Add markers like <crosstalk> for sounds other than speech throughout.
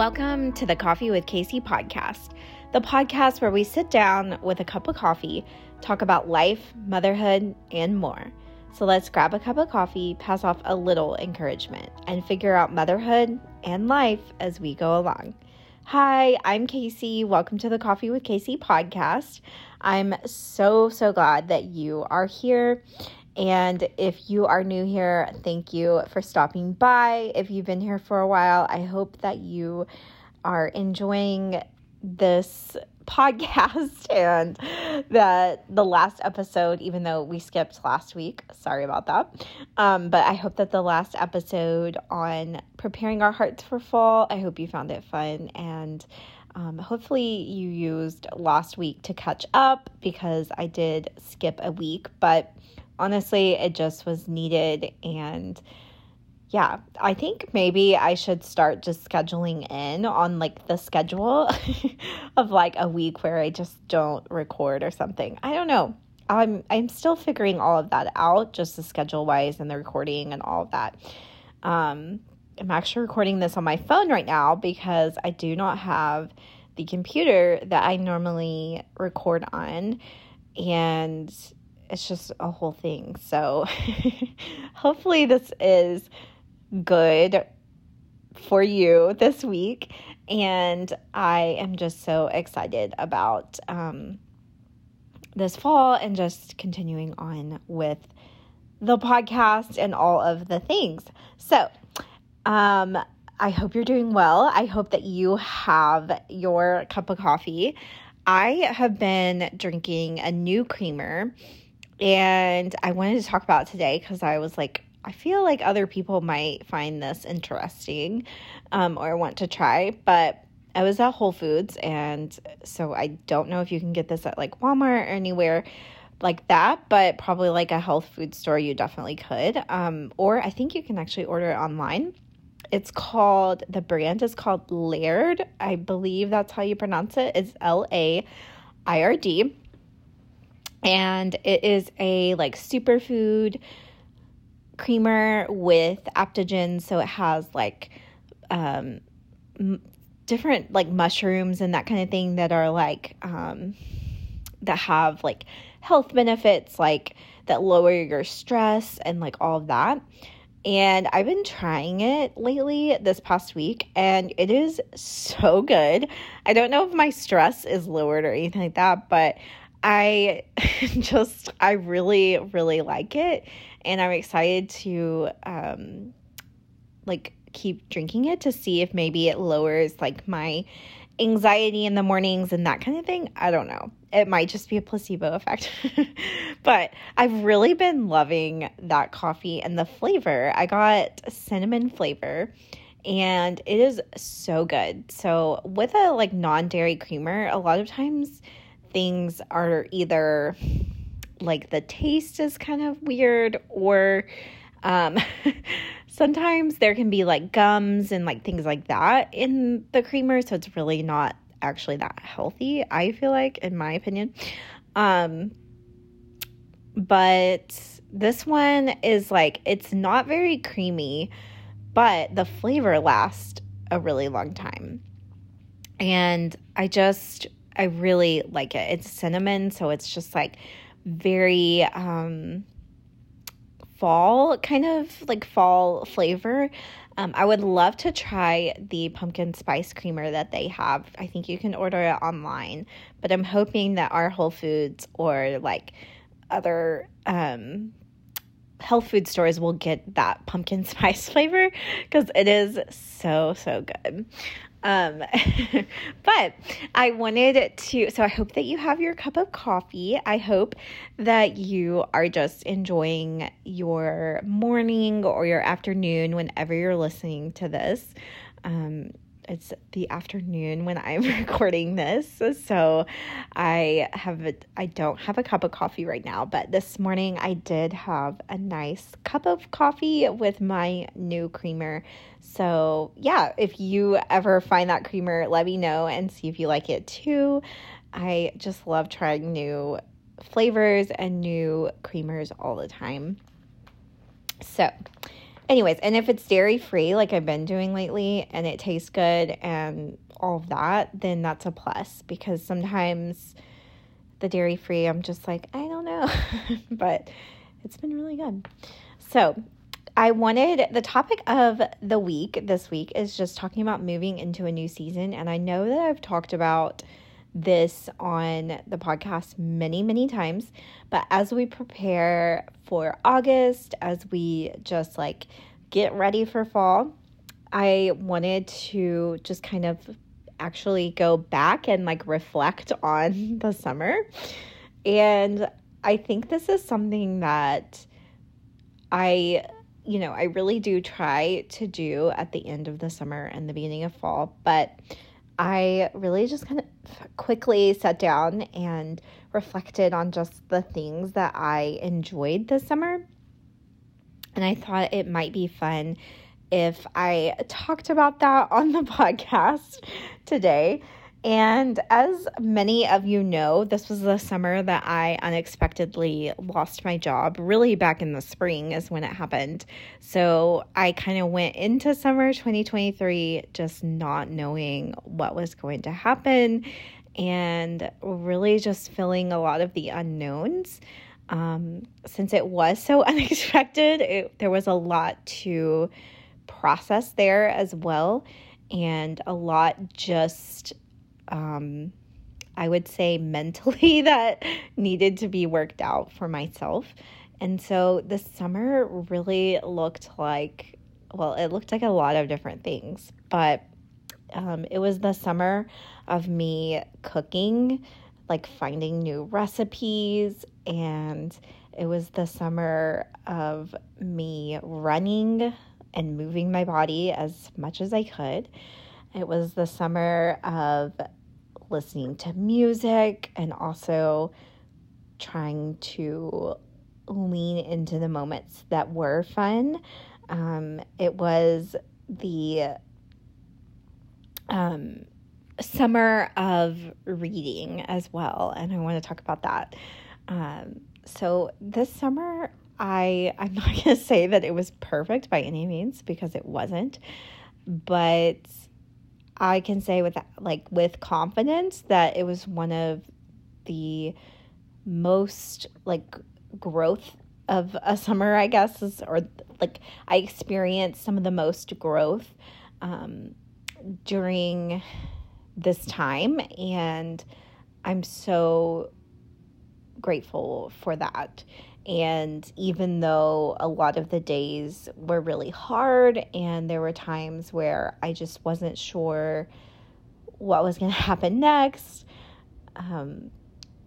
Welcome to the Coffee with Kacey podcast, the podcast where we sit down with a cup of coffee, talk about life, motherhood, and more. So let's grab a cup of coffee, pass off a little encouragement, and figure out motherhood and life as we go along. Hi, I'm Kacey. Welcome to the Coffee with Kacey podcast. I'm so, so glad that you are here. And if you are new here, thank you for stopping by. If you've been here for a while, I hope that you are enjoying this <laughs> podcast and that the last episode, even though we skipped last week, sorry about that. Um, but I hope that the last episode on preparing our hearts for fall, I hope you found it fun and um, hopefully you used last week to catch up because I did skip a week, but honestly, it just was needed. And yeah, I think maybe I should start just scheduling in on like the schedule <laughs> of like a week where I just don't record or something. I don't know. I'm I'm still figuring all of that out, just the schedule wise and the recording and all of that. Um, I'm actually recording this on my phone right now because I do not have the computer that I normally record on, and it's just a whole thing. So <laughs> hopefully this is good for you this week. And I am just so excited about um, this fall and just continuing on with the podcast and all of the things. So, um, I hope you're doing well. I hope that you have your cup of coffee. I have been drinking a new creamer and I wanted to talk about today because I was like, I feel like other people might find this interesting um, or want to try, but I was at Whole Foods, and so I don't know if you can get this at like Walmart or anywhere like that, but probably like a health food store, you definitely could. Um, or I think you can actually order it online. It's called, the brand is called Laird. I believe that's how you pronounce it. It's L A I R D and it is a like superfood creamer with adaptogens so it has like um m- different like mushrooms and that kind of thing that are like um that have like health benefits like that lower your stress and like all of that and I've been trying it lately this past week and it is so good. I don't know if my stress is lowered or anything like that, but I <laughs> just, I really, really like it. And I'm excited to, um, like, keep drinking it to see if maybe it lowers, like, my anxiety in the mornings and that kind of thing. I don't know. It might just be a placebo effect. <laughs> but I've really been loving that coffee and the flavor. I got cinnamon flavor and it is so good. So, with a like non dairy creamer, a lot of times things are either like the taste is kind of weird or um, <laughs> sometimes there can be like gums and like things like that in the creamer so it's really not actually that healthy i feel like in my opinion. Um but this one is like it's not very creamy but the flavor lasts a really long time. And i just I really like it. It's cinnamon, so it's just like very um fall kind of like fall flavor. Um, I would love to try the pumpkin spice creamer that they have. I think you can order it online, but I'm hoping that our Whole Foods or like other um, health food stores will get that pumpkin <laughs> spice flavor because it is so so good. Um, <laughs> but I wanted to, so I hope that you have your cup of coffee. I hope that you are just enjoying your morning or your afternoon whenever you're listening to this. Um, it's the afternoon when I'm <laughs> recording this. So I have I don't have a cup of coffee right now, but this morning I did have a nice cup of coffee with my new creamer. So, yeah, if you ever find that creamer, let me know and see if you like it too. I just love trying new flavors and new creamers all the time. So, anyways, and if it's dairy free, like I've been doing lately, and it tastes good and all of that, then that's a plus because sometimes the dairy free, I'm just like, I don't know. <laughs> but it's been really good. So, I wanted the topic of the week this week is just talking about moving into a new season. And I know that I've talked about this on the podcast many, many times. But as we prepare for August, as we just like get ready for fall, I wanted to just kind of actually go back and like reflect on <laughs> the summer. And I think this is something that I, you know, I really do try to do at the end of the summer and the beginning of fall. But I really just kind of quickly sat down and reflected on just the things that I enjoyed this summer. And I thought it might be fun if I talked about that on the <laughs> podcast today. And as many of you know, this was the summer that I unexpectedly lost my job. Really, back in the spring is when it happened. So I kind of went into summer 2023 just not knowing what was going to happen and really just feeling a lot of the unknowns. Um, since it was so <laughs> unexpected, it, there was a lot to process there as well, and a lot just, um, I would say, mentally <laughs> that needed to be worked out for myself. And so the summer really looked like, well, it looked like a lot of different things, but um, it was the summer of me cooking, like finding new recipes, and it was the summer of me running and moving my body as much as I could. It was the summer of listening to music and also trying to lean into the moments that were fun. Um, it was the um, summer of reading as well, and I want to talk about that. Um, so this summer, I I'm <laughs> not going to say that it was perfect by any means because it wasn't, but I can say with like with confidence that it was one of the most like growth of a summer, I guess, is, or like I experienced some of the most growth um, during this time, and I'm so grateful for that. And even though a lot of the days were really hard, and there were times where I just wasn't sure what was going <laughs> to happen next, um,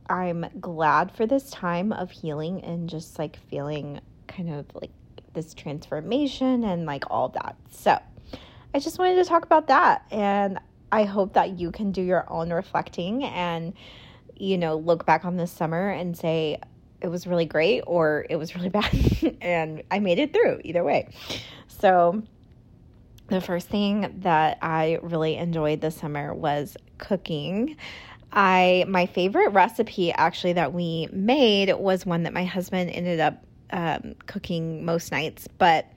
I'm glad for this time of healing and just like feeling kind of like this transformation and like all that. So, I just wanted to talk about that. And I hope that you can do your own reflecting and, you know, look back on this summer and say, it was really great or it was really <laughs> bad. and I made it through either way. So, the first thing that I really enjoyed this summer was cooking. I my favorite recipe actually that we made was one that my husband ended up um, cooking most nights, but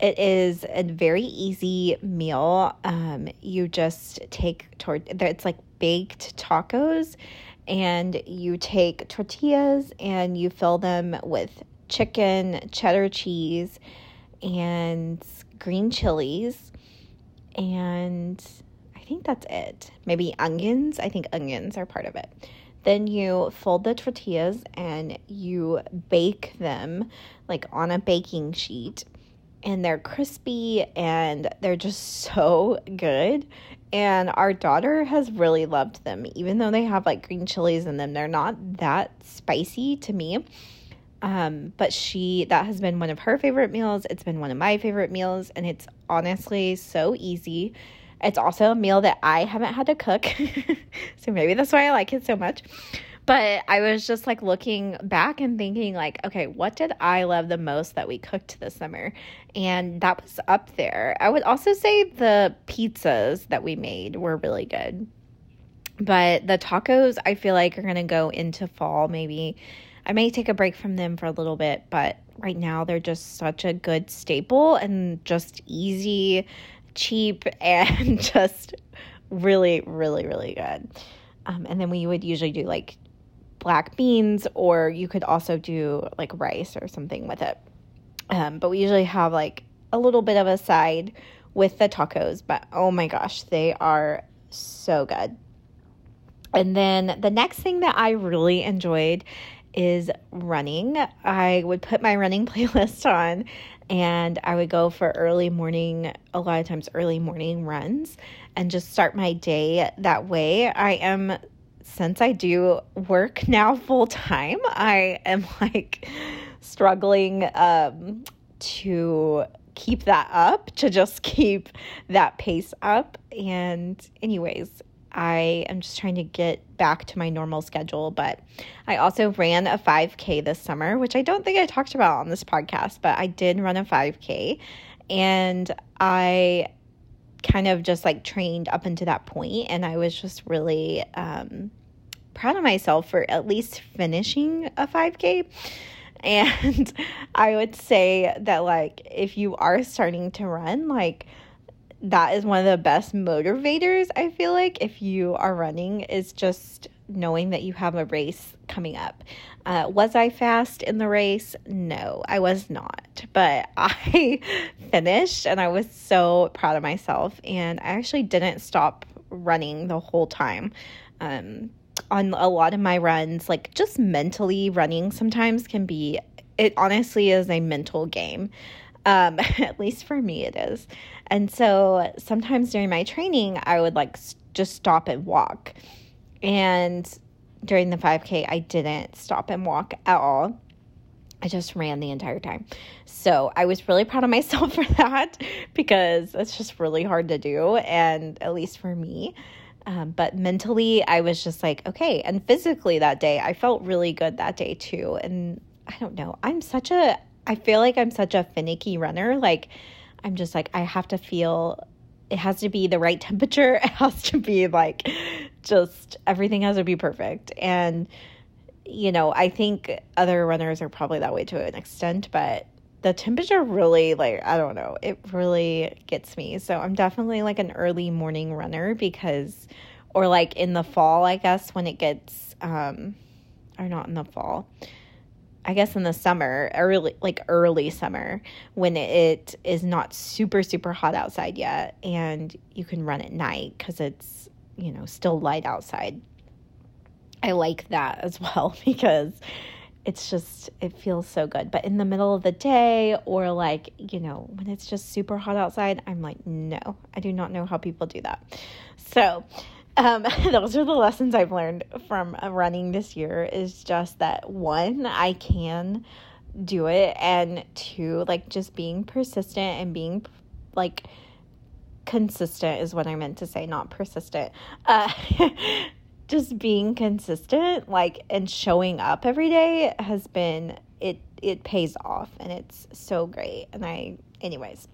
it is a very easy meal. Um, you just take toward it's like baked tacos, and you take tortillas and you fill them with chicken, cheddar cheese, and green chilies, and I think that's it. Maybe onions. I think onions are part of it. Then you fold the tortillas and you bake them like on a baking sheet and they're crispy and they're just so good. And our daughter has really loved them, even though they have like green chilies in them. They're not that spicy to me. Um, but she, that has been one of her favorite meals. It's been one of my favorite meals, and it's honestly so easy. It's also a meal that I haven't had to cook. <laughs> so maybe that's why I like it so much. But I was just like looking back and thinking, like, okay, what did I love the most that we cooked this summer? And that was up there. I would also say the pizzas that we made were really good. But the tacos, I feel like, are going to go into fall maybe I may take a break from them for a little bit, but right now they're just such a good staple and just easy, cheap, <laughs> and just really, really, really good. Um, and then we would usually do like black beans, or you could also do like rice or something with it. Um, but we usually have like a little bit of a side with the tacos, but oh my gosh, they are so good. And then the next thing that I really enjoyed is running. I would put my running <laughs> playlist on and I would go for early morning, a lot of times early morning runs, and just start my day that way. I am, since I do work now full time, I am <laughs> like struggling um, to keep that up, to just keep that pace up. And, anyways, I am just trying to get back to my normal schedule. But I also ran a 5K this summer, which I don't think I talked about on this podcast, but I did run a 5K. And I kind of just like trained up into that point, and I was just really um, proud of myself for at least finishing a 5K. And <laughs> I would say that, like, if you are starting to run, like, that is one of the best motivators, I feel like, if you are running, is just knowing that you have a race coming up. Uh, was I fast in the race? No, I was not. But <laughs> I finished and I was so proud of myself. And I actually didn't stop running the whole time. Um, on a lot of my runs, like just mentally running sometimes can be, it honestly is a mental game. Um, <laughs> at least for me, it is. And so sometimes during my training, I would like just stop and walk. And during the 5K, I didn't stop and walk at all. I just ran the entire time. So I was really proud of myself <laughs> for that because it's just really hard to do. And at least for me, um, but mentally, I was just like, okay. And physically, that day, I felt really good that day too. And I don't know, I'm such a, I feel like I'm such a finicky runner. Like, I'm just like, I have to feel, it has to be the right <laughs> temperature. It has to be like, just everything has to be perfect. And, you know, I think other runners are probably that way to an extent, but the temperature really like I don't know, it really gets me. So I'm definitely like an early morning runner because or like in the fall, I guess when it gets um or not in the fall. I guess in the summer, early like early summer when it is not super super hot outside yet and you can run at night cuz it's, you know, still light outside. I like that as <laughs> well because it's just it feels so good. But in the middle of the day or like you know when it's just super hot outside i'm like no i do not know how people do that. So um, <laughs> those are the lessons i've learned from running this year is just that one i can do it and two like just being persistent and being like consistent is what i meant to say not persistent. Uh, <laughs> just being consistent like and showing up every day has been it it pays off and it's so great. And i anyways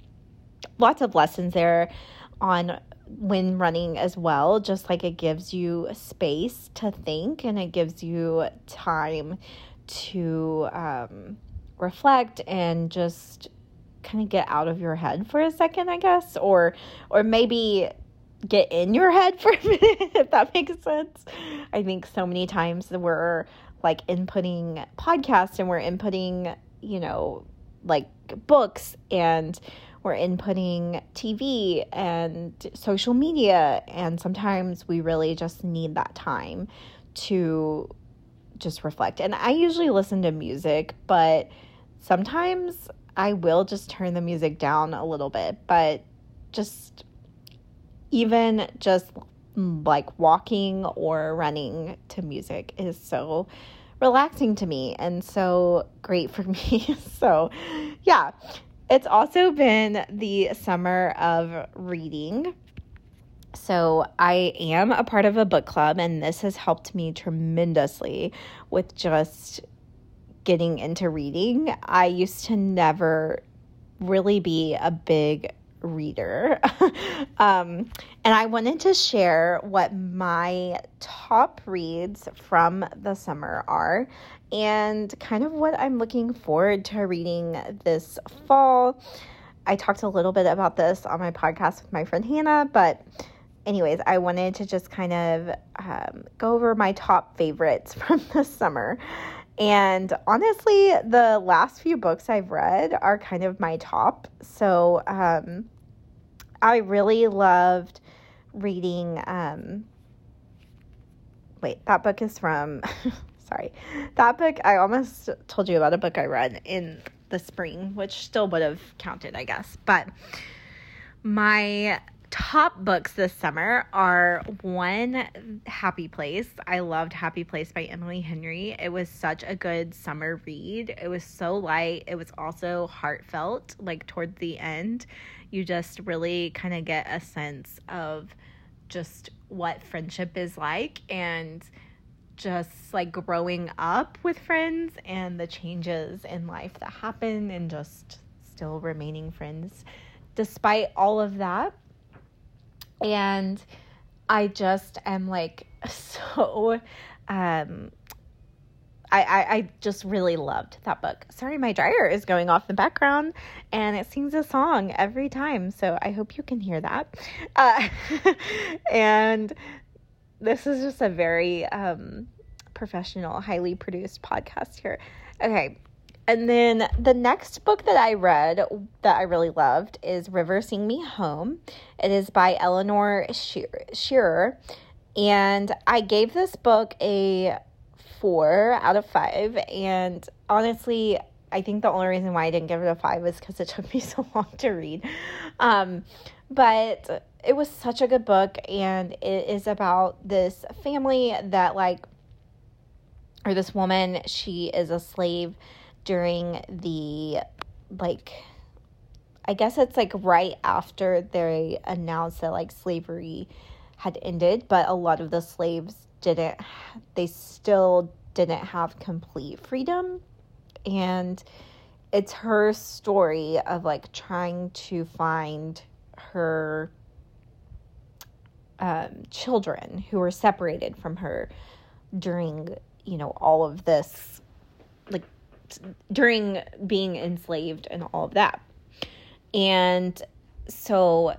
lots of lessons there on when running as well just like it gives you space to think and it gives you time to um, reflect and just kind of get out of your head for a second i guess. Or or maybe get in your head for a minute, <laughs> if that makes sense. I think so many times we're like inputting podcasts and we're inputting, you know, like books and we're inputting TV and social media. And sometimes we really just need that time to just reflect. And I usually listen to music, but sometimes I will just turn the music down a little bit. But just even just like walking or running to music is so relaxing to me and so great for <laughs> me. so, yeah, it's also been the summer of reading. So, I am a part of a book club, and this has helped me tremendously with just getting into reading. I used to never really be a big reader. <laughs> um, and I wanted to share what my top reads from the summer are and kind of what I'm looking forward to reading this fall. I talked a little bit about this on my podcast with my friend Hannah, but anyways, I wanted to just kind of um, go over my top favorites <laughs> from the summer. And honestly, the last few books I've read are kind of my top. So um, I really loved reading. Um, wait, that book is from. <laughs> sorry. That book, I almost told you about a book I read in the spring, which still would have counted, I guess. But my top books this summer are one Happy Place. I loved Happy Place by Emily Henry. It was such a good summer read. It was so light. It was also heartfelt, like toward the end. You just really kind of get a sense of just what friendship is like and just like growing up with friends and the changes in life that happen and just still remaining friends despite all of that and I just am like <laughs> so um I, I, I just really loved that book. Sorry, my dryer is going off in the background and it sings a song every time. So I hope you can hear that. Uh, <laughs> and this is just a very um, professional, highly produced podcast here. Okay, and then the next book that I read that I really loved is River Sing Me Home. It is by Eleanor Shearer. And I gave this book a four out of five. And honestly, I think the only reason why I didn't give it a five is because it <laughs> took me so long to read. Um, but it was such a good book, and it is about this family that, like, or this woman, she is a slave during the like I guess it's like right after they announced that like slavery had ended, but a lot of the slaves didn't they still didn't have complete freedom. And it's her story of like trying to find her um, children who were separated from her during you know all of this like during being enslaved and all of that. And so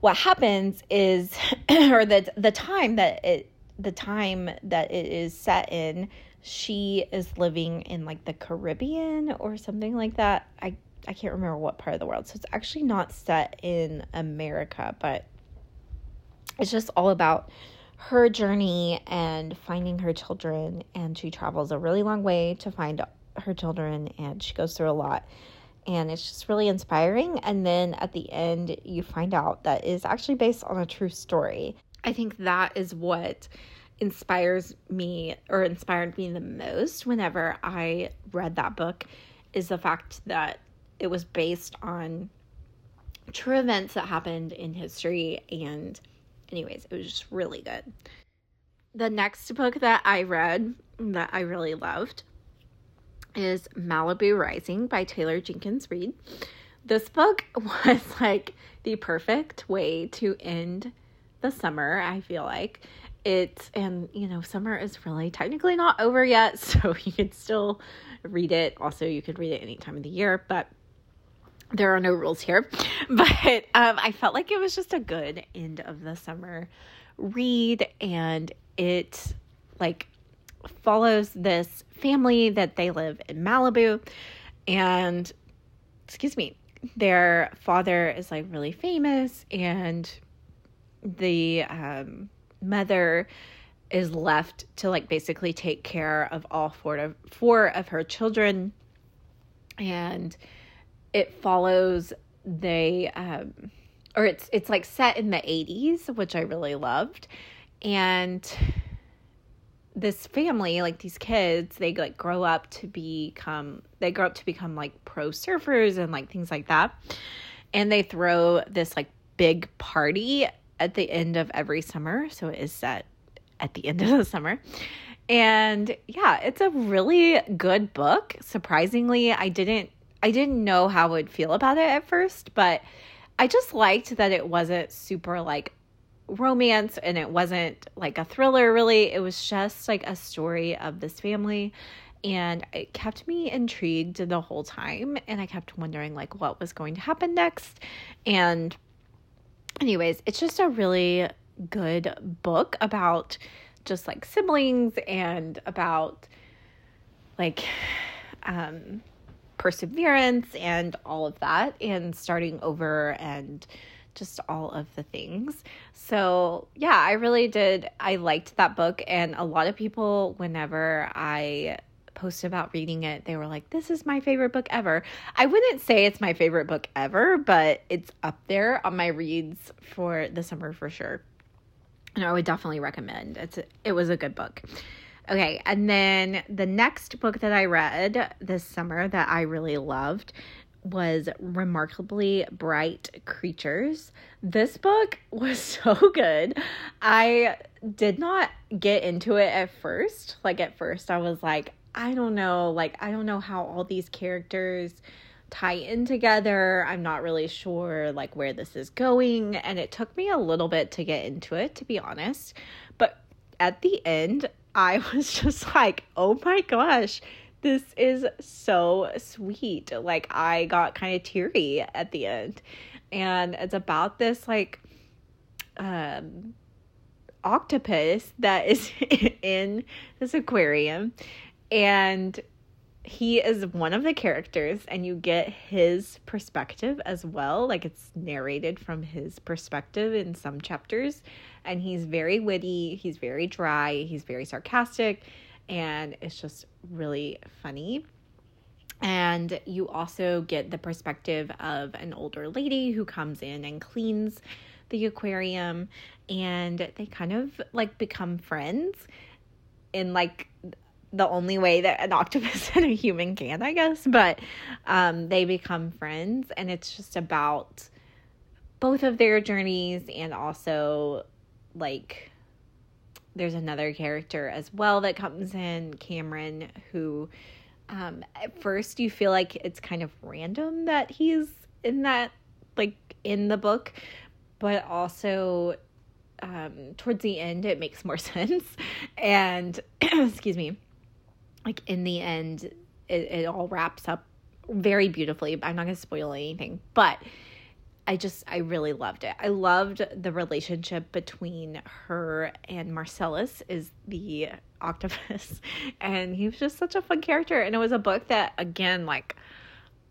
what happens is <clears throat> or the the time that it the time that it is set in she is living in like the Caribbean or something like that. I I can't remember what part of the world. So it's actually not set in America, but it's just all about her journey and finding her children and she travels a really long way to find her children and she goes through a lot. And it's just really inspiring. And then at the end you find out that is actually based on a true story. I think that is what inspires me or inspired me the most whenever i read that book is the fact that it was based on true events that happened in history. And anyways it was just really good. The next book that i read that i really loved is Malibu Rising by Taylor Jenkins Reid. This book <laughs> was like the perfect way to end the summer, I feel like. It's, and you know, summer is really technically not over yet, <laughs> so you could still read it. Also, you could read it any time of the year, but there are no rules here. <laughs> But um, I felt like it was just a good end of the summer read, and it like follows this family that they live in Malibu. And excuse me their father is like really famous and the um, mother is left to like basically take care of all four of four of her children. And it follows they um or it's it's like set in the 80s which I really loved. And this family, like these kids, they like grow up to become they grow up to become like pro surfers and like things like that. And they throw this like big party at the end of every summer. So it is set at the <laughs> end of the summer. And yeah, it's a really good book. Surprisingly, I didn't I didn't know how I would feel about it at first, but I just liked that it wasn't super like romance and it wasn't like a thriller really. It was just like a story of this family and it kept me intrigued the whole time and I kept wondering like what was going to happen next. And anyways, it's just a really good book about just like siblings and about like um perseverance and all of that and starting over and just all of the things. So, yeah, I really did. I liked that book. And a lot of people, whenever I posted about reading it, they were like, This is my favorite book ever. I wouldn't say it's my favorite book ever, but it's up there on my reads for the summer for sure. And I would definitely recommend. It's a, it was a good book. Okay, and then the next book that I read this summer that I really loved was Remarkably Bright Creatures. This book was <laughs> so good. I did not get into it at first. Like, at first, I was like, I don't know. Like, I don't know how all these characters tie in together. I'm not really sure like where this is going and it took me a little bit to get into it to be honest. But at the end, I <laughs> was just like, "Oh my gosh, this is so sweet." Like I got kind of teary at the end. And it's about this like um octopus that is <laughs> in this aquarium and he is one of the characters and you get his perspective as well like it's narrated from his perspective in some chapters and he's very witty he's very dry he's very sarcastic and it's just really funny and you also get the perspective of an older lady who comes in and cleans the aquarium and they kind of like become friends in like the only way that an octopus <laughs> and a human can, I guess. But um, they become friends, and it's just about both of their journeys and also like there's another character as well that comes in, Cameron, who um, at first you feel like it's kind of random that he's in that like in the book, but also um, towards the end it makes more <laughs> sense. And <clears throat> excuse me like in the end it, it all wraps up very beautifully i'm not going to spoil anything but i just i really loved it i loved the relationship between her and marcellus is the octopus <laughs> and he was just such a fun character and it was a book that again like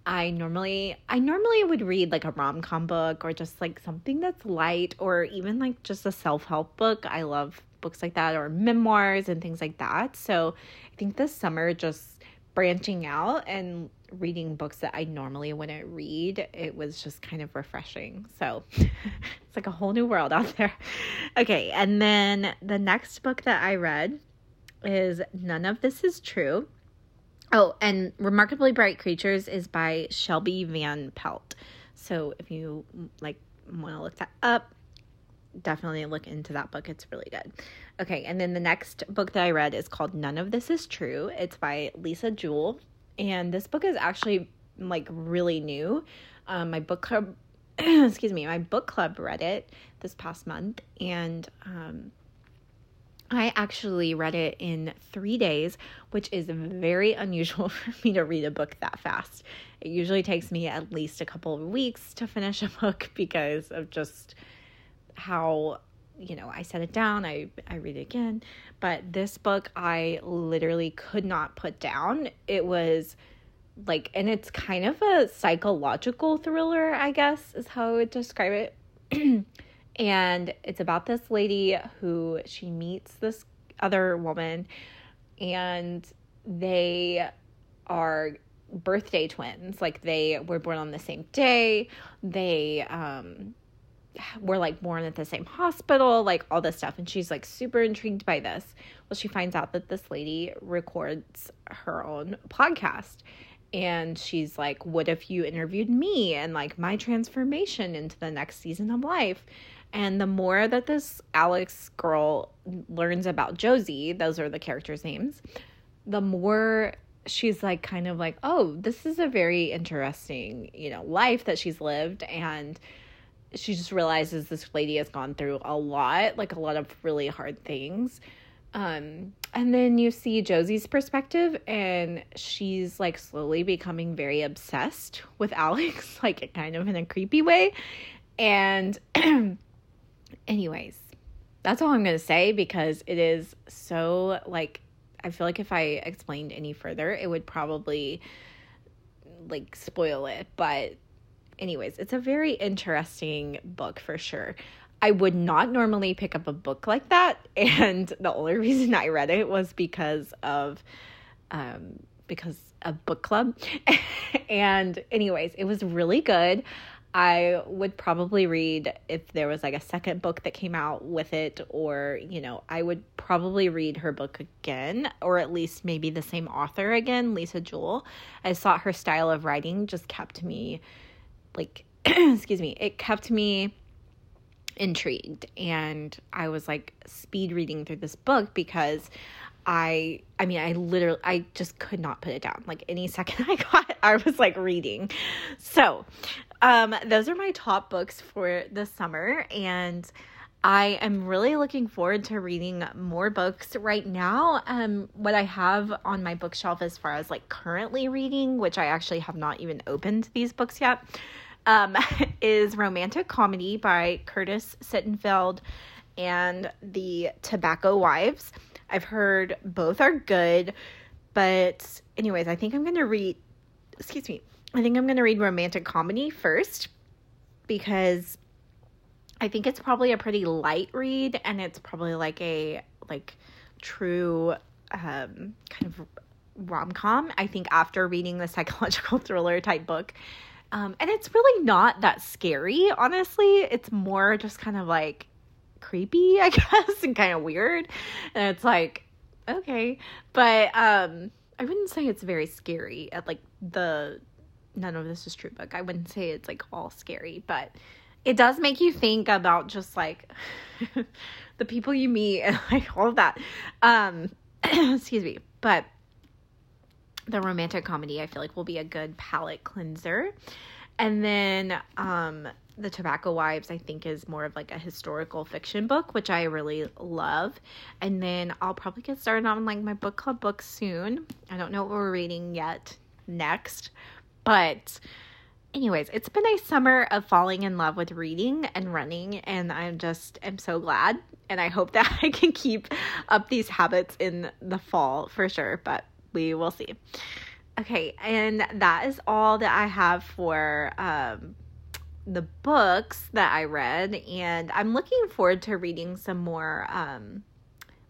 I normally I normally would read like a rom-com book or just like something that's light or even like just a self-help book. I love books like that or memoirs and things like that. So I think this summer just branching out and reading books that I normally wouldn't read, it was just kind of refreshing. So <laughs> it's like a whole new world out there. Okay, and then the next book that I read is None of This Is True. Oh, and Remarkably Bright Creatures is by Shelby Van Pelt. So if you like want to look that up, definitely look into that book. It's really good. Okay, and then the next book that I read is called None of This Is True. It's by Lisa Jewell. And this book is actually like really new. Um, my book club, <clears throat> excuse me, my book club read it this past month. And um, I actually read it in three days, which is very unusual <laughs> for me to read a book that fast. It usually takes me at least a couple of weeks to finish a <laughs> book because of just how you know i set it down i i read it again. But this book i literally could not put down. It was like and it's kind of a psychological thriller i guess is how i would describe it. <clears throat> And it's about this lady who she meets this other woman and they are birthday twins. Like they were born on the same day. They um were like born at the same hospital, like all this stuff. And she's like super intrigued by this. Well, she finds out that this lady records her own podcast. And she's like, What if you interviewed me and like my transformation into the next season of life? And the more that this Alex girl learns about Josie, those are the characters' names, the more she's like, kind of like, Oh, this is a very interesting, you know, life that she's lived. And she just realizes this lady has gone through a lot, like a lot of really hard things. Um, and then you see Josie's perspective, and she's like slowly becoming very obsessed with Alex, <laughs> like kind of in a creepy way. And, <clears throat> anyways, that's all I'm going to say because it is so like, I feel like if I explained any further, it would probably like spoil it. But, anyways, it's a very interesting book for sure. I would not normally pick up a book like that. <laughs> And the only reason I read it was because of, um, because of book club. <laughs> and, anyways, it was really good. I would probably read if there was like a second book that came out with it, or, you know, I would probably read her book again, or at least maybe the same author again, Lisa Jewell. I thought her style of writing just kept me, like, <clears throat> excuse me, it kept me intrigued and I was like speed reading through this book because I I mean I literally I just could not put it down. Like any <laughs> second I got I was like reading. So, um those are my top books for the summer and I am really looking forward to reading more books right now. Um, what I have on my bookshelf as far as like currently reading, which I actually have not even opened these books yet, um, <laughs> is Romantic Comedy by Curtis Sittenfeld and The Tobacco Wives. I've heard both are good, but, anyways, I think I'm going to read, excuse me, I think I'm going to read Romantic Comedy first because I think it's probably a pretty light read and it's probably like a, like, true um, kind of rom com. I think after reading the <laughs> psychological thriller type book, um, and it's really not that scary, honestly. It's more just kind of like creepy, <laughs> I guess, and kind of weird. And it's like, okay. But um, I wouldn't say it's very scary at like the none of this is true book. I wouldn't say it's like all scary, but it does make you think about just like <laughs> the people you meet and like all of that. Um, <clears throat> excuse me. But the romantic comedy I feel like will be a good palate cleanser. And then um the Tobacco Wives I think is more of like a historical fiction book, which I really love. And then I'll probably get started on like my book club book soon. I don't know what we're reading yet next, but anyways, it's been a summer of falling in love with reading and running, and I'm just am so glad. And I hope that <laughs> I can keep up these habits in the fall for sure. But we will see. Okay, and that is all that I have for um, the books that I read, and I'm looking forward to reading some more, um,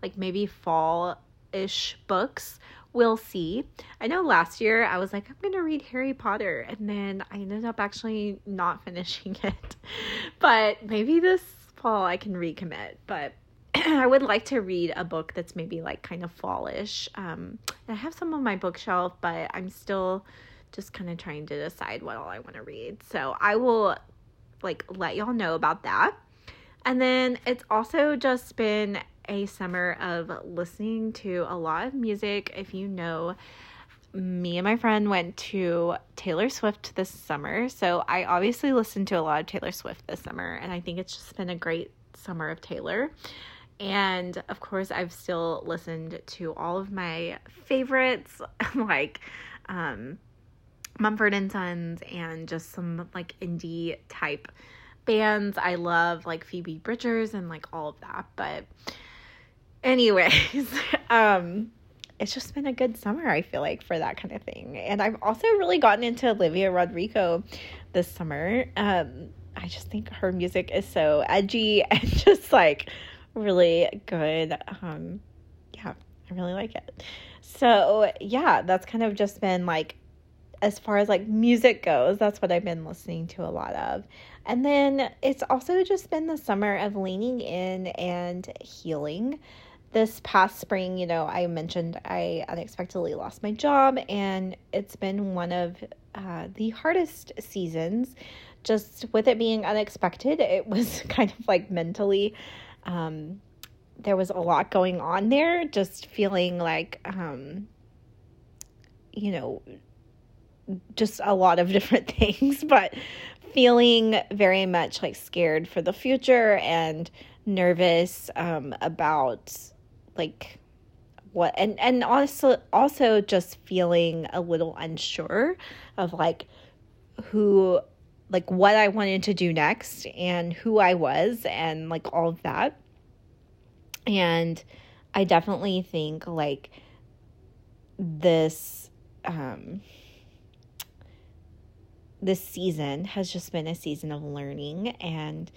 like maybe fall ish books. We'll see. I know last year I was like, I'm gonna read Harry Potter, and then I ended up actually not <laughs> finishing it. But maybe this fall I can recommit. But <clears throat> I would like to read a book that's maybe like kind of fallish. Um, I have some on my bookshelf, but I'm still just kind of trying to decide what all I want to read. So I will like let y'all know about that. And then it's also just been a summer of listening to a lot of music. If you know, me and my friend went to Taylor Swift this summer. So I obviously listened to a lot of Taylor Swift this summer, and I think it's just been a great summer of Taylor. And of course, I've still listened to all of my favorites, <laughs> like um, Mumford and Sons, and just some like indie type bands. I love like Phoebe Bridgers and like all of that. But, anyways, <laughs> um, it's just been a good summer, I feel like, for that kind of thing. And I've also really gotten into Olivia Rodrigo this summer. Um, I just think her music is so edgy <laughs> and just like really good. Um, yeah, I really like it. So, yeah, that's kind of just been like, as far as like music goes, that's what I've been listening to a lot of. And then it's also just been the summer of leaning in and healing. This past spring, you know, I mentioned I unexpectedly lost my job, and it's been one of uh, the hardest seasons. Just with it being unexpected, it <laughs> was kind of like mentally um, there was a lot going on there, just feeling like, um, you know, just a lot of <laughs> different things, but feeling very much like scared for the future and nervous um, about like what and and also also just feeling a little unsure of like who like what I wanted to do next and who I was and like all of that. And I definitely think like this um this season has just been a season of learning and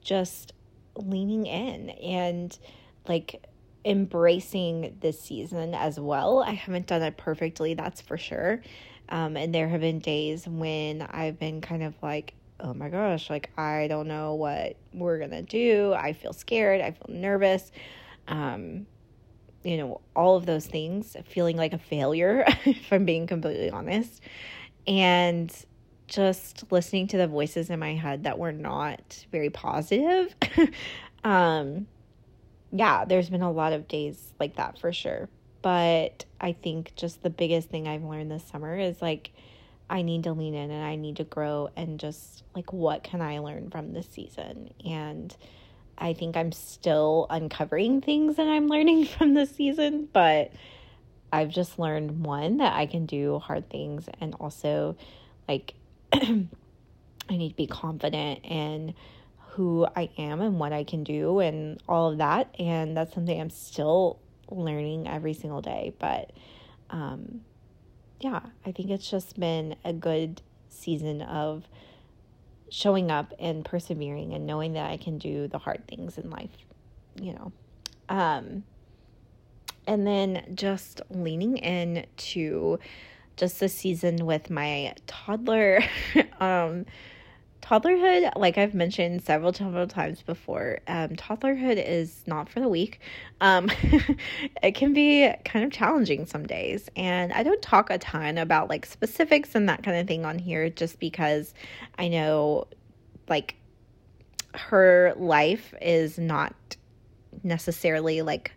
just leaning in and like embracing this season as well. I haven't done it perfectly, that's for sure. Um, and there have been days when I've been kind of like, oh my gosh, like I don't know what we're gonna do. I feel scared. I feel nervous. Um, you know, all of those things, feeling like a failure, <laughs> if I'm being completely honest. And just listening to the voices in my head that were not very positive. <laughs> um, yeah, there's been a lot of days like that for sure. But I think just the biggest thing I've learned this summer is like, I need to lean in and I need to grow and just like, what can I learn from this season? And I think I'm still uncovering things that I'm <laughs> learning from this season, but I've just learned one that I can do hard things and also like <clears throat> I need to be confident in who I am and what I can do and all of that. And that's something I'm still learning every single day. But um, yeah, I think it's just been a good season of showing up and persevering and knowing that I can do the hard things in life, you know. Um, and then just leaning in to just the season with my toddler. <laughs> um, toddlerhood, like I've mentioned several, several times before, um, toddlerhood is not for the weak. Um, <laughs> it can be kind of challenging some days. And I don't talk a ton about like specifics and that kind of thing on here just because I know like her life is not necessarily like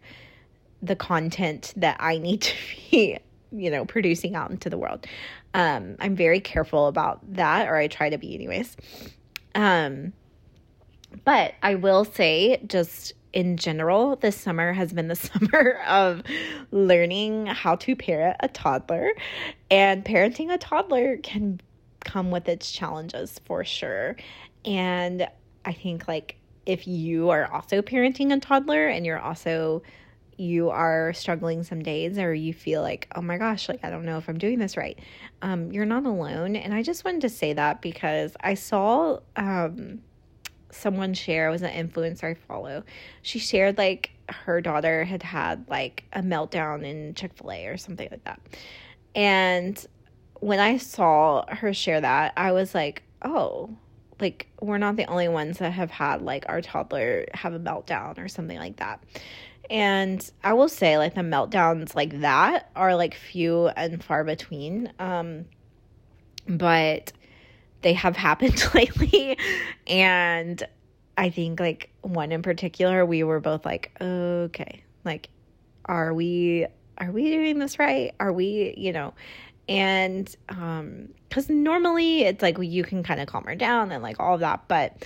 the content that I need to be you know, producing out into the world. Um, I'm very careful about that, or I try to be, anyways. Um, but I will say, just in general, this summer has been the <laughs> summer of learning how to parent a toddler, and parenting a toddler can come with its challenges for sure. And I think, like, if you are also parenting a toddler and you're also you are struggling some days or you feel like, oh my gosh, like I don't know if I'm doing this right, um, you're not alone. And I just wanted to say that because I saw um, someone share, it was an influencer I follow. She shared like her daughter had had like a meltdown in Chick fil A or something like that. And when I saw her share that, I was like, oh, like we're not the only ones that have had like our toddler have a meltdown or something like that. And I will say, like, the meltdowns like that are like few and far between. Um, but they have <laughs> happened <laughs> lately. And I think, like, one in particular, we were both like, okay, like, are we, are we doing this right? Are we, you know, and um because normally it's like you can kind of calm her down and like all of that but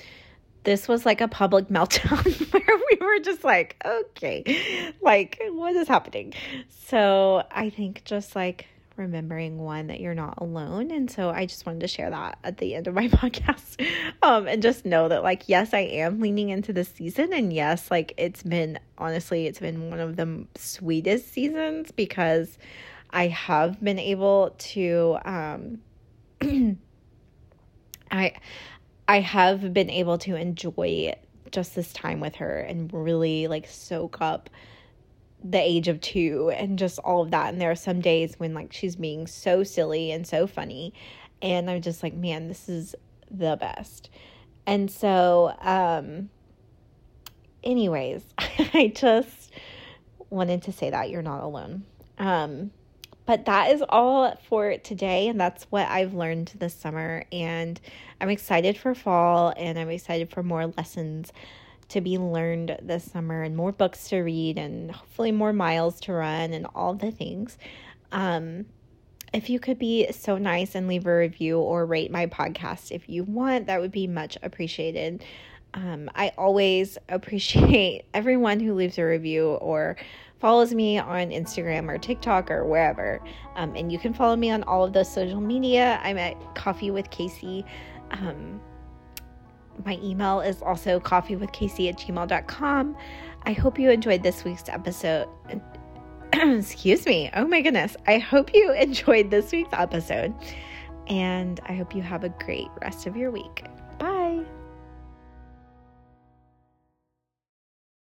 this was like a public <laughs> meltdown <laughs> where we were just like, okay, like what is happening? So I think just like remembering one that you're not alone and so i just wanted to share that at the end of my <laughs> podcast um and just know that like yes i am leaning into this season and yes like it's been honestly it's been one of the sweetest seasons because i have been able to um <clears throat> i I have been able to enjoy just this time with her and really like soak up the age of two and just all of that. And there are some days when like she's being so silly and so funny. And I'm just like, man, this is the best. And so, um, anyways, <laughs> I just wanted to say that you're not alone. Um, but that is all for today. And that's what I've learned this summer. And I'm excited for fall and I'm excited for more lessons to be learned this summer and more books to read and hopefully more miles to run and all the things. Um, if you could be so nice and leave a review or rate my podcast if you want, that would be much appreciated. Um, I always <laughs> appreciate everyone who leaves a review or follows me on Instagram or TikTok or wherever. Um, and you can follow me on all of those social media. I'm at Coffee with Kacey. Um, my email is also coffeewithkacey at gmail.com. I hope you enjoyed this week's episode. <clears throat> Excuse me. Oh my goodness. I hope you <laughs> enjoyed this week's episode. And I hope you have a great rest of your week.